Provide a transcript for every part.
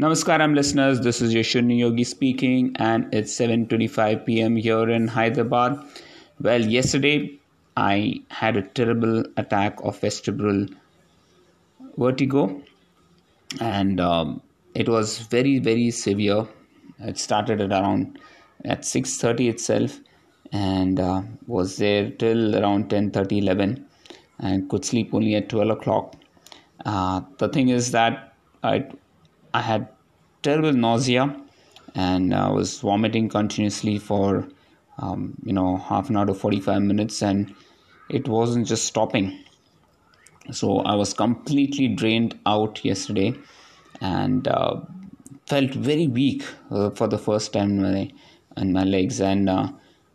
Namaskaram, listeners. This is Yashuni Yogi speaking, and it's 7:25 p.m. here in Hyderabad. Well, yesterday I had a terrible attack of vestibular vertigo, and um, it was very, very severe. It started at around at 6:30 itself, and uh, was there till around 10:30, 11, and could sleep only at 12 o'clock. Uh, the thing is that I I had terrible nausea and I was vomiting continuously for um, you know half an hour to 45 minutes and it wasn't just stopping. So I was completely drained out yesterday and uh, felt very weak uh, for the first time in my, in my legs and uh,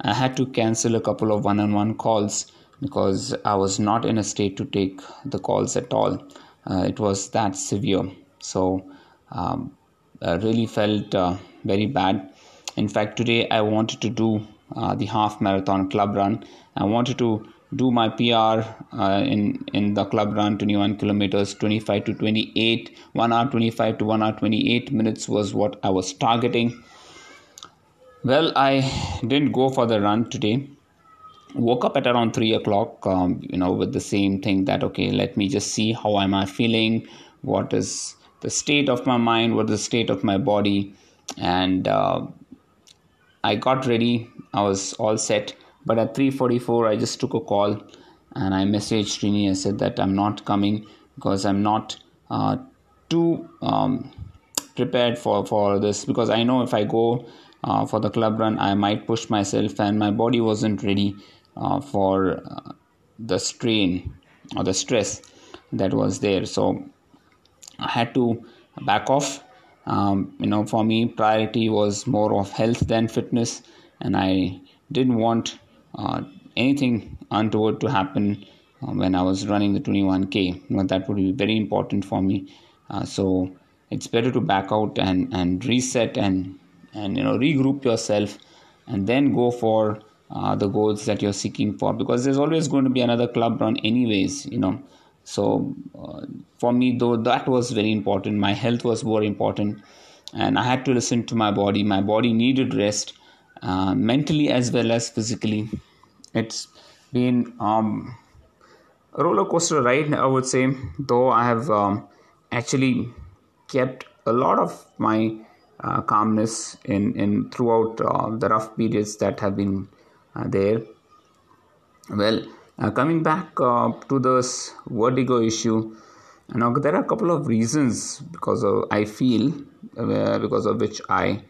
I had to cancel a couple of one-on-one calls because I was not in a state to take the calls at all. Uh, it was that severe. So um, really felt uh, very bad. In fact today i wanted to do uh, the half marathon club run. I wanted to do my pr uh, in in the club run 21 kilometers 25 to 28 1 hour 25 to 1 hour 28 minutes was what i was targeting. Well i didn't go for the run today. Woke up at around 3 o'clock um, you know with the same thing that okay let me just see how am i feeling. What is the state of my mind what the state of my body. And uh, i got ready. I was all set. But at 3.44 i just took a call and i messaged Trini. i said that i'm not coming because i'm not uh, too um, prepared for, for this. Because i know if i go uh, for the club run i might push myself and my body wasn't ready uh, for uh, the strain or the stress that was there. So i had to back off. Um, you know for me priority was more of health than fitness and i didn't want uh, anything untoward to happen uh, when i was running the 21k you know, that would be very important for me. Uh, so it's better to back out and and reset and and you know regroup yourself and then go for uh, the goals that you're seeking for because there's always going to be another club run anyways you know so uh, for me though that was very important. My health was more important and i had to listen to my body. My body needed rest uh, mentally as well as physically. It's been um, a roller coaster ride i would say though i have um, actually kept a lot of my uh, calmness in in throughout uh, the rough periods that have been uh, there. Well uh, coming back uh, to this vertigo issue now there are a couple of reasons because of i feel uh, because of which i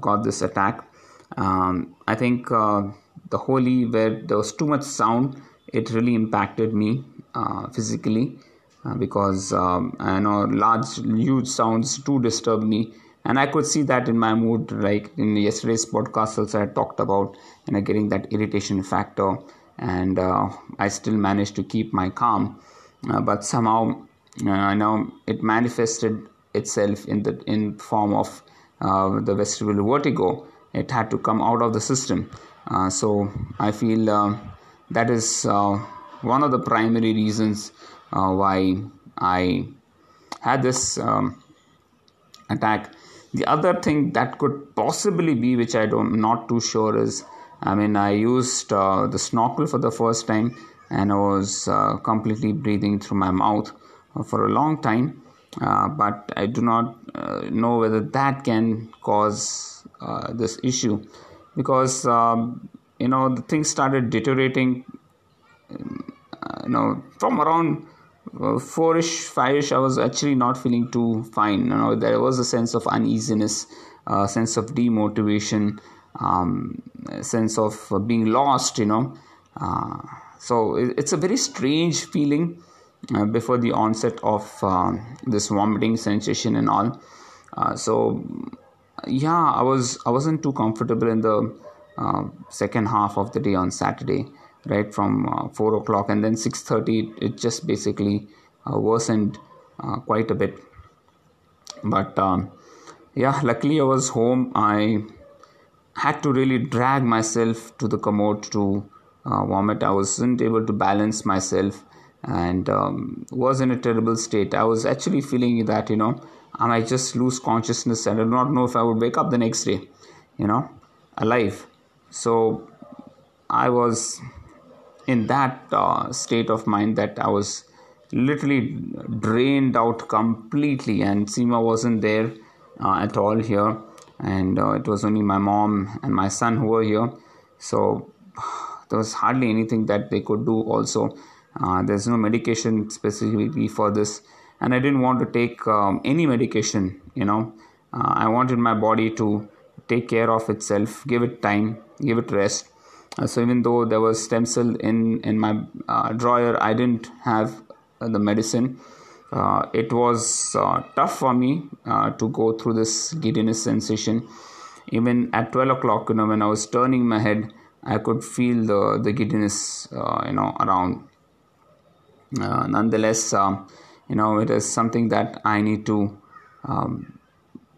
got this attack um, i think the Holi where there was too much sound it really impacted me physically uh, because um, I know large, huge sounds do disturb me, and I could see that in my mood. Like in yesterday's podcast, also I talked about you know getting that irritation factor, and uh, I still managed to keep my calm, uh, but somehow uh, I know it manifested itself in the in form of uh, the vestibular vertigo. It had to come out of the system, uh, so I feel that is one of the primary reasons uh, why I had this um, attack. The other thing that could possibly be, which I don't not too sure, is I mean I used uh, the snorkel for the first time and I was uh, completely breathing through my mouth for a long time. Uh, but I do not uh, know whether that can cause uh, this issue because um, you know the things started deteriorating you know from around uh, four-ish, five-ish, I was actually not feeling too fine. You know, there was a sense of uneasiness, a uh, sense of demotivation, um, sense of uh, being lost. You know, uh, so it, it's a very strange feeling uh, before the onset of uh, this vomiting sensation and all. so yeah, I was I wasn't too comfortable in the second half of the day on Saturday right from uh, 4 o'clock and then 6.30 it just basically uh, worsened uh, quite a bit but um, yeah luckily i was home i had to really drag myself to the commode to uh, vomit i wasn't able to balance myself and um, was in a terrible state. I was actually feeling that, you know, I might just lose consciousness and I do not know if I would wake up the next day, you know, alive. So I was in that uh, state of mind that I was literally drained out completely, and Seema wasn't there uh, at all here, and uh, it was only my mom and my son who were here. So there was hardly anything that they could do. Also, uh, there's no medication specifically for this, and I didn't want to take um, any medication. You know, uh, I wanted my body to take care of itself, give it time, give it rest. Uh, so even though there was Stemetil in in my uh, drawer, I didn't have the medicine. Uh, it was uh, tough for me uh, to go through this giddiness sensation. Even at 12 o'clock, you know, when I was turning my head, I could feel the, the giddiness, uh, you know, around. Uh, nonetheless, um, you know, it is something that I need to um,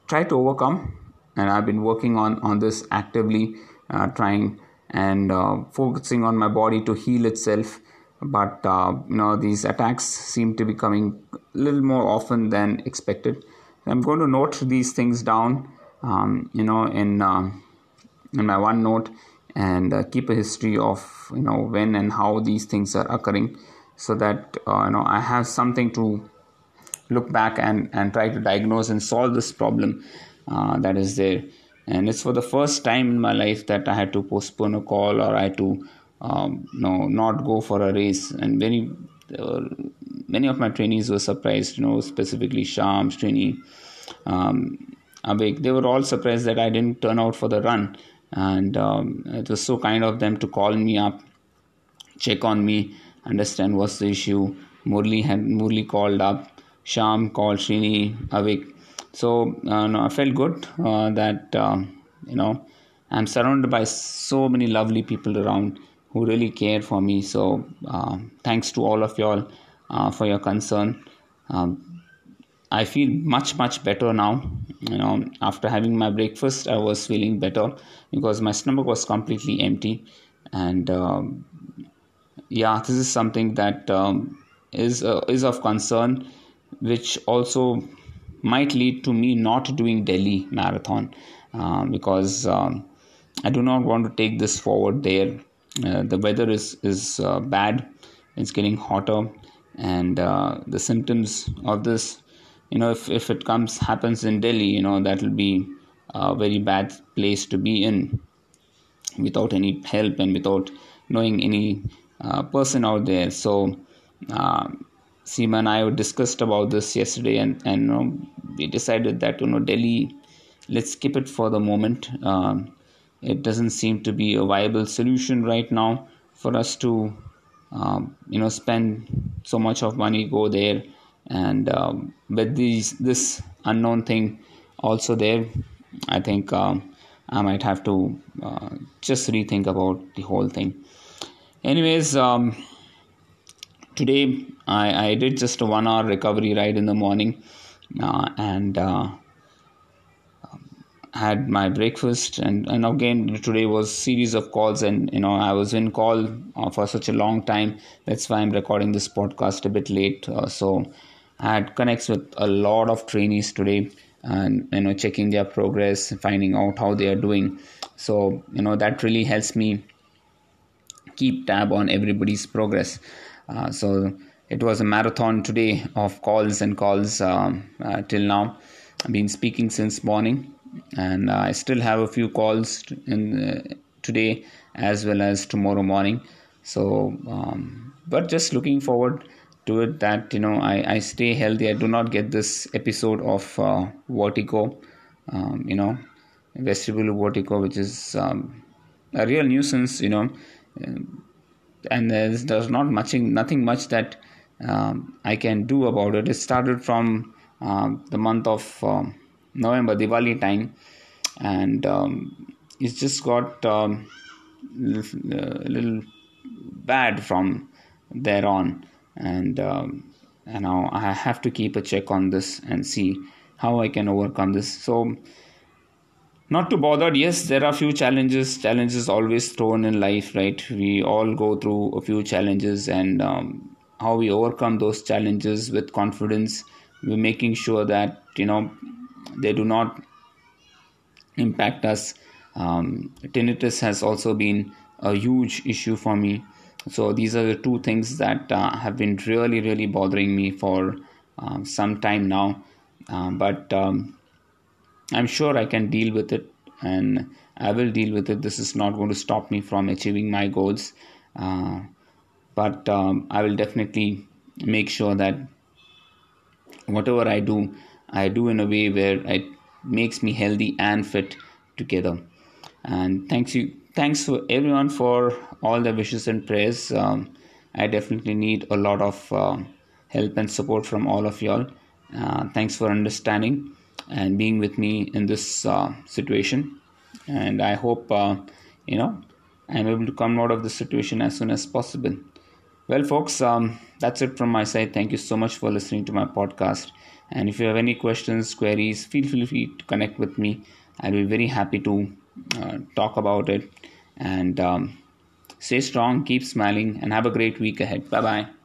try to overcome. And I've been working on, on this actively, uh, trying and focusing on my body to heal itself but uh, you know these attacks seem to be coming a little more often than expected. I'm going to note these things down, um, you know, in uh, in my OneNote and uh, keep a history of you know when and how these things are occurring, so that uh, you know I have something to look back and and try to diagnose and solve this problem uh, that is there. And it's for the first time in my life that I had to postpone a call or I had to um, no not go for a race. And many uh, many of my trainees were surprised you know specifically Sham Srini um, Abek, they were all surprised that I didn't turn out for the run. And um, it was so kind of them to call me up check on me understand what's the issue. Murli had Murli called up Sham called Srini Avik so uh, no, I felt good uh, that uh, you know I'm surrounded by so many lovely people around who really care for me. So uh, thanks to all of y'all uh, for your concern. Um, I feel much much better now. You know, after having my breakfast, I was feeling better because my stomach was completely empty, and um, yeah, this is something that um, is uh, is of concern, which also might lead to me not doing Delhi marathon uh, because um, I do not want to take this forward there uh, the weather is is uh, bad. It's getting hotter. And uh, the symptoms of this you know if, if it comes happens in delhi you know that will be a very bad place to be in without any help and without knowing any uh, person out there. So uh, Seema and I discussed about this yesterday and, and you know, we decided that you know Delhi let's skip it for the moment it doesn't seem to be a viable solution right now for us to um, you know spend so much of money go there. And um, with these this unknown thing also there i think um, i might have to uh, just rethink about the whole thing. Anyways um, today I, I did just a one hour recovery ride in the morning. Uh, and uh, had my breakfast and, and again today was series of calls and you know i was in call uh, for such a long time. That's why i'm recording this podcast a bit late. Uh, so i had connects with a lot of trainees today and you know checking their progress finding out how they are doing. So you know that really helps me keep tab on everybody's progress. Uh, so it was a marathon today of calls and calls um, uh, till now. I've been speaking since morning and I still have a few calls in uh, today as well as tomorrow morning. So, um, but just looking forward to it that you know I, I stay healthy. I do not get this episode of uh, vertigo, um, you know, vestibular vertigo, which is um, a real nuisance, you know, and there's, there's not much nothing much that um, I can do about it. It started from uh, the month of um, November, Diwali time, and um, it's just got um, a little bad from there on, and um, and now I have to keep a check on this and see how I can overcome this. So not too bothered yes there are few challenges challenges always thrown in life right? We all go through a few challenges and um, how we overcome those challenges with confidence. We're making sure that you know they do not impact us. Um, tinnitus has also been a huge issue for me. So these are the two things that uh, have been really really bothering me for uh, some time now. Uh, but um, i'm sure i can deal with it and i will deal with it. This is not going to stop me from achieving my goals. Uh, but um, i will definitely make sure that whatever i do i do in a way where it makes me healthy and fit together. And thanks you thanks for everyone for all the wishes and prayers. Um, i definitely need a lot of uh, help and support from all of y'all. Uh, thanks for understanding and being with me in this uh, situation. And i hope uh, you know i'm able to come out of this situation as soon as possible. Well folks um, that's it from my side. Thank you so much for listening to my podcast and if you have any questions queries feel free to connect with me. I'll be very happy to uh, talk about it. And um, stay strong keep smiling and have a great week ahead. Bye bye